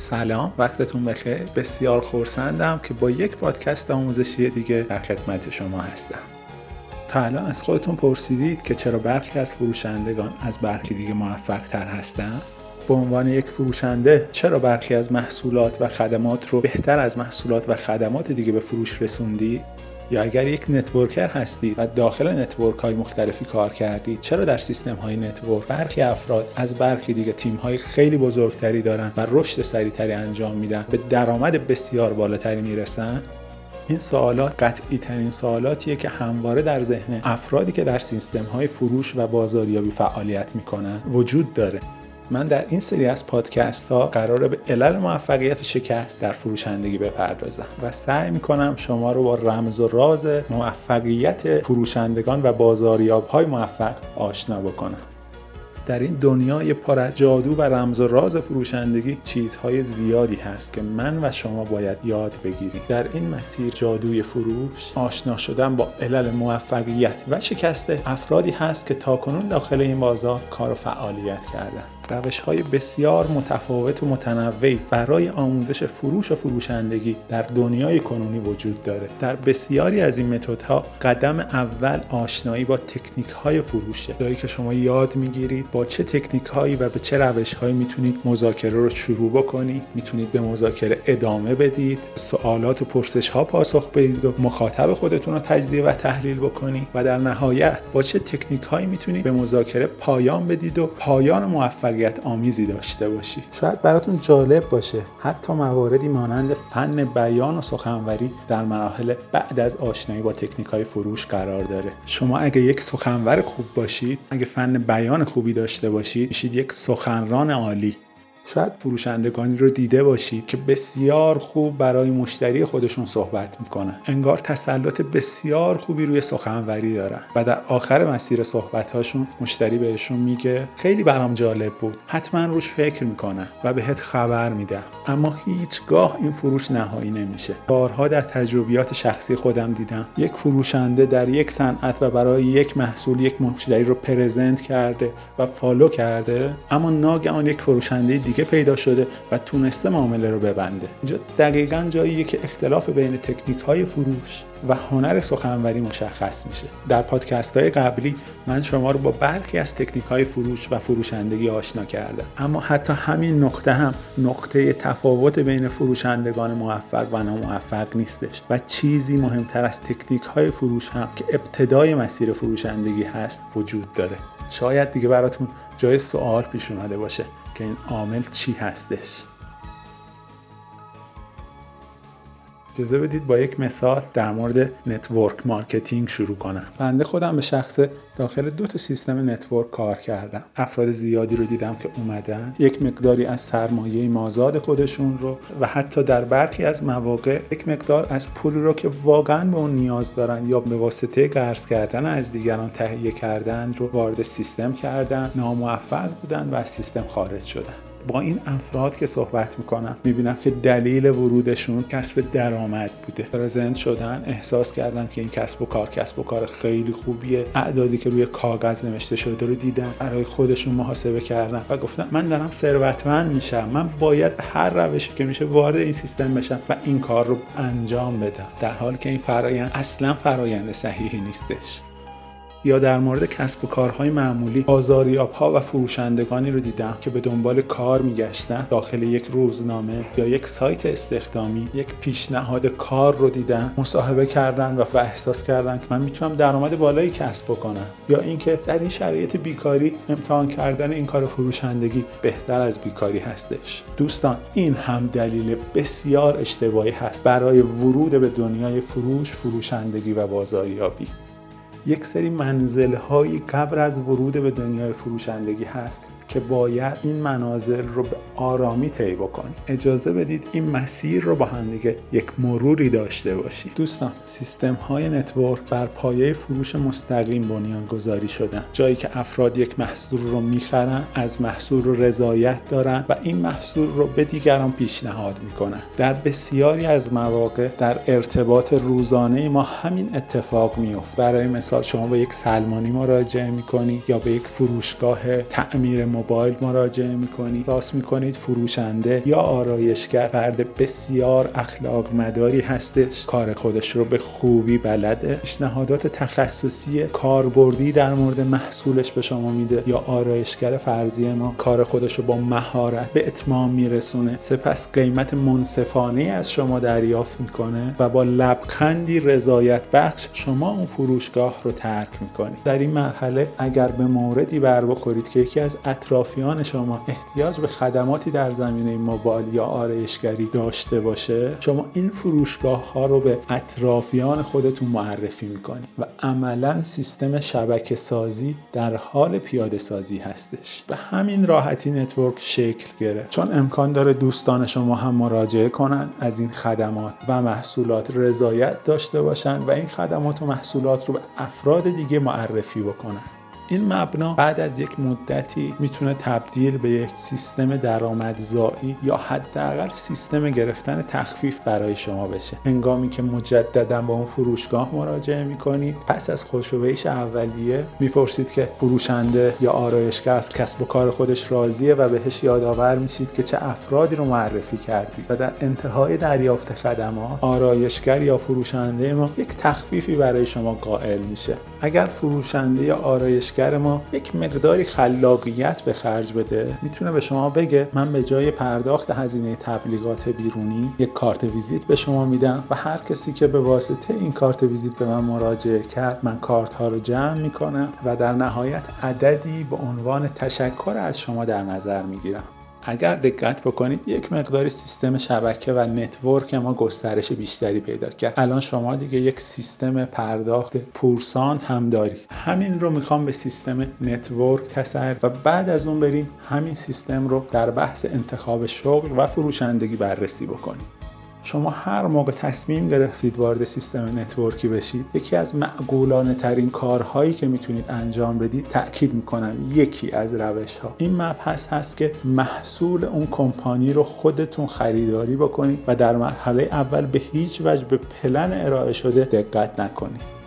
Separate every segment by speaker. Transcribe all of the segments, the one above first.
Speaker 1: سلام وقتتون بخیر. بسیار خورسندم که با یک پادکست آموزشی دیگه در خدمت شما هستم. تا الان از خودتون پرسیدید که چرا برخی از فروشندگان از برخی دیگه موفق تر هستن؟ به عنوان یک فروشنده چرا برخی از محصولات و خدمات رو بهتر از محصولات و خدمات دیگه به فروش رسوندی یا اگر یک networker هستید و داخل network های مختلفی کار کردید چرا در سیستم های network برخی افراد از برخی دیگه تیم های خیلی بزرگتری دارن و رشد سریعتری انجام میدن به درآمد بسیار بالاتری می‌رسن؟ این سوالات قطعی ترین سوالاتیه که همواره در ذهن افرادی که در سیستم های فروش و بازاریابی فعالیت می‌کنن وجود داره. من در این سری از پادکست ها قراره به علل موفقیت شکست در فروشندگی بپردازم و سعی می‌کنم شما رو با رمز و راز موفقیت فروشندگان و بازاریاب های موفق آشنا بکنم. در این دنیای پر از جادو و رمز و راز فروشندگی چیزهای زیادی هست که من و شما باید یاد بگیریم. در این مسیر جادوی فروش آشنا شدن با علل موفقیت و شکست افرادی هست که تاکنون داخل این بازار کار و فعالیت کردن. روش های بسیار متفاوت و متنوعی برای آموزش فروش و فروشندگی در دنیای کنونی وجود داره. در بسیاری از این متدها قدم اول آشنایی با تکنیک های فروشه. جایی که شما یاد می‌گیرید با چه تکنیک هایی و به چه روش هایی می‌تونید مذاکره رو شروع بکنید می‌تونید به مذاکره ادامه بدید سوالات و پرسش ها پاسخ بدید و مخاطب خودتون رو تجزیه و تحلیل بکنید و در نهایت با چه تکنیک هایی می‌تونید به مذاکره پایان بدید و پایان موفق آمیزی داشته باشید شاید براتون جالب باشه. حتی مواردی مانند فن بیان و سخنوری در مراحل بعد از آشنایی با تکنیک های فروش قرار داره. شما اگه یک سخنور خوب باشید اگه فن بیان خوبی داشته باشید میشید یک سخنران عالی. شاید فروشندگانی رو دیده باشید که بسیار خوب برای مشتری خودشون صحبت می‌کنن. انگار تسلط بسیار خوبی روی سخنوری دارن و در آخر مسیر صحبت هاشون مشتری بهشون میگه خیلی برام جالب بود. حتما روش فکر می‌کنم و بهت خبر میدم. اما هیچگاه این فروش نهایی نمیشه. بارها در تجربیات شخصی خودم دیدم. یک فروشنده در یک صنعت و برای یک محصول یک مشتری رو پرزنت کرده و فالو کرده اما ناگهان یک فروشنده دیگه پیدا شده و تونسته معامله رو ببنده. اینجا دقیقا جاییه که اختلاف بین تکنیک های فروش و هنر سخنوری مشخص میشه. در پادکست های قبلی من شما رو با برخی از تکنیک های فروش و فروشندگی آشنا کردم. اما حتی همین نقطه هم نقطه تفاوت بین فروشندگان موفق و ناموفق نیستش و چیزی مهمتر از تکنیک های فروش هم که ابتدای مسیر فروشندگی هست وجود داره. شاید دیگه براتون جای سوال پیش اومده باشه که این عامل چی هستش. اجازه بدید با یک مثال در مورد network marketing شروع کنم. بنده خودم به شخص داخل دو تا سیستم network کار کردم. افراد زیادی رو دیدم که اومدن. یک مقداری از سرمایه مازاد خودشون رو و حتی در برخی از مواقع یک مقدار از پولی رو که واقعا به اون نیاز دارن یا به واسطه قرض کردن از دیگران تهیه کردن رو وارد سیستم کردن ناموفق بودن و از سیستم خارج شدن. با این افراد که صحبت می‌کنم می‌بینم که دلیل ورودشون کسب درآمد بوده. present شدن احساس کردن که این کسب و کار کسب و کار خیلی خوبیه. اعدادی که روی کاغذ نوشته شده رو دیدن برای خودشون محاسبه کردن و گفتن من دارم ثروتمند میشم من باید هر روشی که میشه وارد این سیستم بشم و این کار رو انجام بدم. در حالی که این فرایند اصلا فرایند صحیحی نیستش. یا در مورد کسب و کارهای معمولی بازاریاب ها و فروشندگانی رو دیدم که به دنبال کار میگشتن داخل یک روزنامه یا یک سایت استخدامی یک پیشنهاد کار رو دیدم مصاحبه کردن و, احساس کردن که من می‌تونم درآمد بالایی کسب بکنم. یا اینکه در این شرایط بیکاری امتحان کردن این کار فروشندگی بهتر از بیکاری هستش. دوستان این هم دلیل بسیار اشتباهی هست برای ورود به دنیای فروش فروشندگی و بازاریابی. یک سری منزل قبل از ورود به دنیای فروشندگی هست. که باید این منازل رو به آرامی طی بکنید اجازه بدید این مسیر رو با هم دیگه یک مروری داشته باشید دوستان سیستم های نتورک بر پایه فروش مستقیم بنیان گذاری شدن. جایی که افراد یک محصول رو می‌خرن از محصول رو رضایت دارن و این محصول رو به دیگران پیشنهاد می‌کنن. در بسیاری از مواقع در ارتباط روزانه ما همین اتفاق میفته برای مثال شما به یک سلمانی مراجعه می‌کنید یا به یک فروشگاه تعمیر موبایل مراجعه می‌کنید احساس می‌کنید فروشنده یا آرایشگر فرد بسیار اخلاق مداری هستش. کار خودش رو به خوبی بلده. پیشنهادات تخصصی کاربردی در مورد محصولش به شما میده یا آرایشگر فرضی ما. کار خودش رو با مهارت به اتمام میرسونه. سپس قیمت منصفانه از شما دریافت می‌کنه و با لبخندی رضایت بخش شما اون فروشگاه رو ترک می‌کنید. در این مرحله اگر به موردی بر بخورید که یکی از اطرافیان شما احتیاج به خدماتی در زمینه موبایل یا آرایشگری داشته باشه شما این فروشگاه ها رو به اطرافیان خودتون معرفی می‌کنید و عملا سیستم شبکه سازی در حال پیاده سازی هستش. به همین راحتی نتورک شکل گرفت. چون امکان داره دوستان شما هم مراجعه کنن از این خدمات و محصولات رضایت داشته باشن و این خدمات و محصولات رو به افراد دیگه معرفی بکنن. این مبنا بعد از یک مدتی می‌تونه تبدیل به یک سیستم درآمدزایی یا حداقل سیستم گرفتن تخفیف برای شما بشه. هنگامی که مجددا با اون فروشگاه مراجعه می‌کنید پس از خوشوبیش اولیه می‌پرسید که فروشنده یا آرایشگر از کسب و کار خودش راضیه و بهش یادآور میشید که چه افرادی رو معرفی کردید و در انتهای دریافت خدمات آرایشگر یا فروشنده ما یک تخفیفی برای شما قائل میشه. اگر فروشنده یا آرایشگر ما یک مقداری خلاقیت به خرج بده. می‌تونه به شما بگه من به جای پرداخت هزینه تبلیغات بیرونی یک کارت ویزیت به شما میدم و هر کسی که به واسطه این کارت ویزیت به من مراجعه کرد من کارت ها رو جمع می‌کنم و در نهایت عددی به عنوان تشکر از شما در نظر می‌گیرم. اگر دقت بکنید یک مقداری سیستم شبکه و network ما گسترش بیشتری پیدا کرد. الان شما دیگه یک سیستم پرداخت پورسانت هم دارید. همین رو می‌خوام به سیستم network تسر و بعد از اون بریم همین سیستم رو در بحث انتخاب شغل و فروشندگی بررسی بکنیم. شما هر موقع تصمیم گرفتید وارد سیستم network ی بشید یکی از معقولانه ترین کارهایی که می‌تونید انجام بدید تاکید می‌کنم یکی از روش ها این مبحث هست که محصول اون کمپانی رو خودتون خریداری بکنید و در مرحله اول به هیچ وجه به پلن ارائه شده دقت نکنید.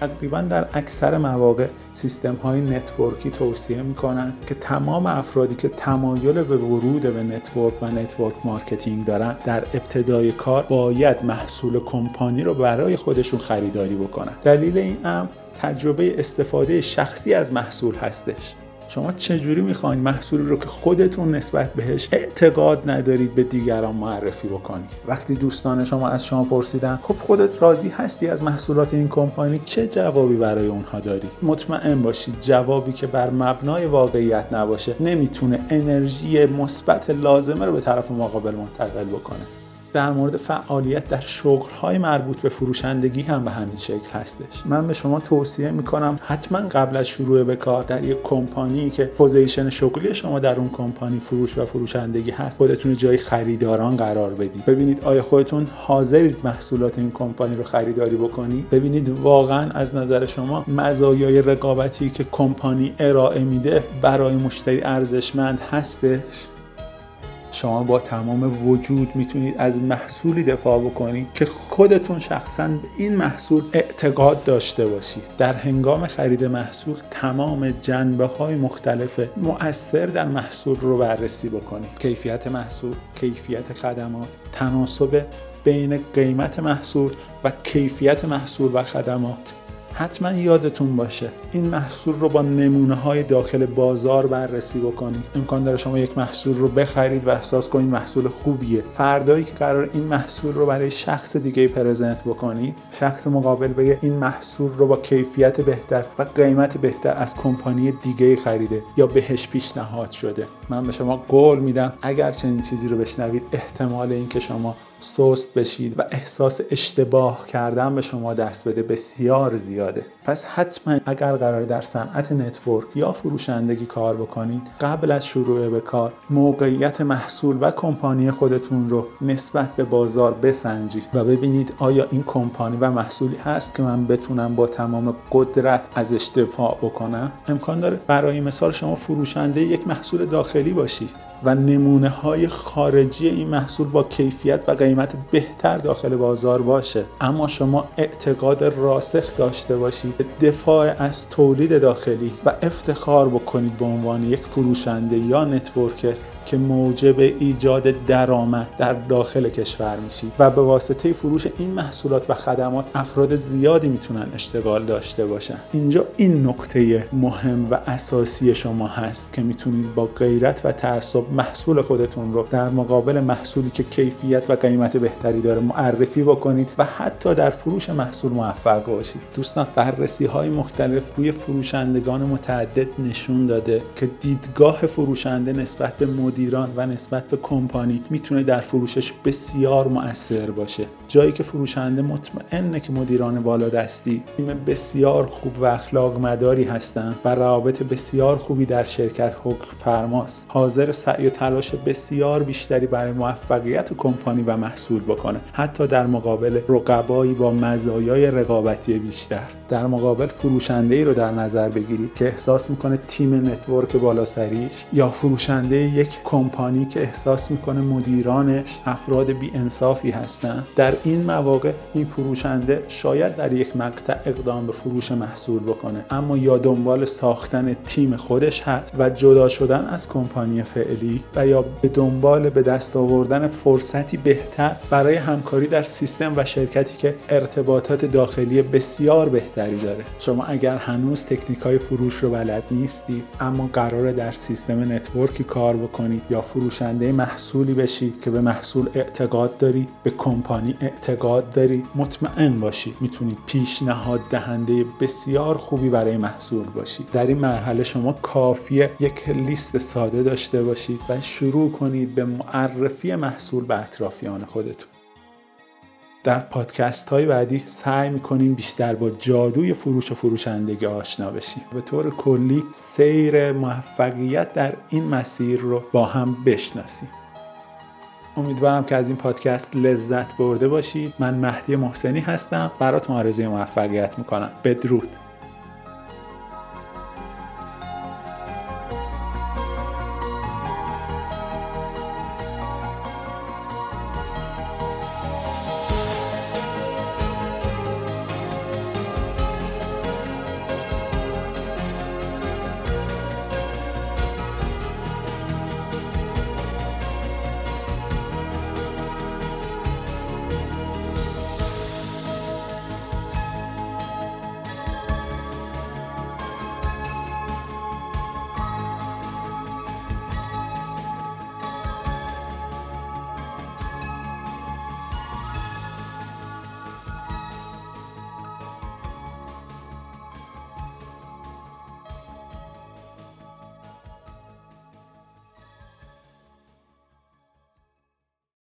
Speaker 1: تقریبا در اکثر مواقع سیستم های network ی توصیه می‌کنن که تمام افرادی که تمایل به ورود به network و network marketing دارن در ابتدای کار باید محصول کمپانی رو برای خودشون خریداری بکنن. دلیل این امر تجربه استفاده شخصی از محصول هستش. شما چجوری می‌خواین محصولی رو که خودتون نسبت بهش اعتقاد ندارید به دیگران معرفی بکنید؟ وقتی دوستان شما از شما پرسیدن خب خودت راضی هستی از محصولات این کمپانی؟ چه جوابی برای اونها داری؟ مطمئن باشید جوابی که بر مبنای واقعیت نباشه نمی‌تونه انرژی مثبت لازمه رو به طرف مقابل منتقل بکنه. در مورد فعالیت در های مربوط به فروشندگی هم به همین شکل هستش. من به شما توصیه می‌کنم حتما قبل از شروع به کار در یک کمپانی که پوزیشن شغلی شما در اون کمپانی فروش و فروشندگی هست خودتون جای خریداران قرار بدید. ببینید آیا خودتون حاضرید محصولات این کمپانی رو خریداری بکنید؟ ببینید واقعا از نظر شما مزایای رقابتی که کمپانی ارائه میده برای مشتری ارزشمند هستش؟ شما با تمام وجود می‌تونید از محصولی دفاع بکنید که خودتون شخصا به این محصول اعتقاد داشته باشید. در هنگام خرید محصول تمام جنبه های مختلف مؤثر در محصول رو بررسی بکنید. کیفیت محصول کیفیت خدمات تناسب بین قیمت محصول و کیفیت محصول و خدمات. حتما یادتون باشه. این محصول رو با نمونه های داخل بازار بررسی بکنید. امکان داره شما یک محصول رو بخرید و احساس کنید محصول خوبیه. فردایی که قرار این محصول رو برای شخص دیگه پرزنت بکنید شخص مقابل بگه این محصول رو با کیفیت بهتر و قیمت بهتر از کمپانی دیگه خریده یا بهش پیشنهاد شده. من به شما قول میدم اگر چنین چیزی رو بشنوید احتمال اینکه شما سست بشید و احساس اشتباه کردن به شما دست بده بسیار زیاده. پس حتما اگر قرار در صنعت network یا فروشندگی کار بکنید قبل از شروع به کار موقعیت محصول و کمپانی خودتون رو نسبت به بازار بسنجید و ببینید آیا این کمپانی و محصولی هست که من بتونم با تمام قدرت ازش دفاع بکنم؟ امکان داره برای مثال شما فروشنده یک محصول داخلی باشید و نمونه های خارجی این محصول با کیفیت و قیمت بهتر داخل بازار باشه. اما شما اعتقاد راسخ داشته باشید دفاع از تولید داخلی و افتخار بکنید به عنوان یک فروشنده یا نتورکر. که موجب ایجاد درآمد در داخل کشور میشید و به واسطه فروش این محصولات و خدمات افراد زیادی می‌تونن اشتغال داشته باشن. اینجا این نکته مهم و اساسی شما هست که می‌تونید با غیرت و تعصب محصول خودتون رو در مقابل محصولی که کیفیت و قیمت بهتری داره معرفی بکنید و حتی در فروش محصول موفق باشید. دوستان بررسی های مختلف روی فروشندگان متعدد نشون داده که دیدگاه فروشنده نسبت به مدیران و نسبت به کمپانی می‌تونه در فروشش بسیار مؤثر باشه. جایی که فروشنده مطمئنه که مدیران بالادستی تیم بسیار خوب و اخلاق مداری هستند و روابط بسیار خوبی در شرکت حکم فرماست حاضر سعی و تلاش بسیار بیشتری برای موفقیت کمپانی و محصول بکنه حتی در مقابل رقبایی با مزایای رقابتی بیشتر. در مقابل فروشنده ای رو در نظر بگیرید که احساس می‌کنه تیم network بالا سریش یا فروشنده یک کمپانی که احساس می‌کنه مدیرانش افراد بی انصافی هستن. در این مواقع این فروشنده شاید در یک مقطع اقدام به فروش محصول بکنه. اما یا دنبال ساختن تیم خودش هست و جدا شدن از کمپانی فعلی و یا به دنبال به دست آوردن فرصتی بهتر برای همکاری در سیستم و شرکتی که ارتباطات داخلی بسیار بهتری داره. شما اگر هنوز تکنیک های فروش رو بلد نیستید اما قرار در سیستم network ی کار بکنید. یا فروشنده محصولی بشید که به محصول اعتقاد دارید به کمپانی اعتقاد دارید مطمئن باشید می‌تونید پیشنهاد دهنده بسیار خوبی برای محصول باشید. در این مرحله شما کافیه یک لیست ساده داشته باشید و شروع کنید به معرفی محصول به اطرافیان خودتون. در پادکست های بعدی سعی می‌کنیم بیشتر با جادوی فروش و فروشندگی آشنا بشیم. به طور کلی سیر موفقیت در این مسیر رو با هم بشناسیم. امیدوارم که از این پادکست لذت برده باشید. من مهدی محسنی هستم. براتون آرزوی موفقیت می‌کنم. بدرود.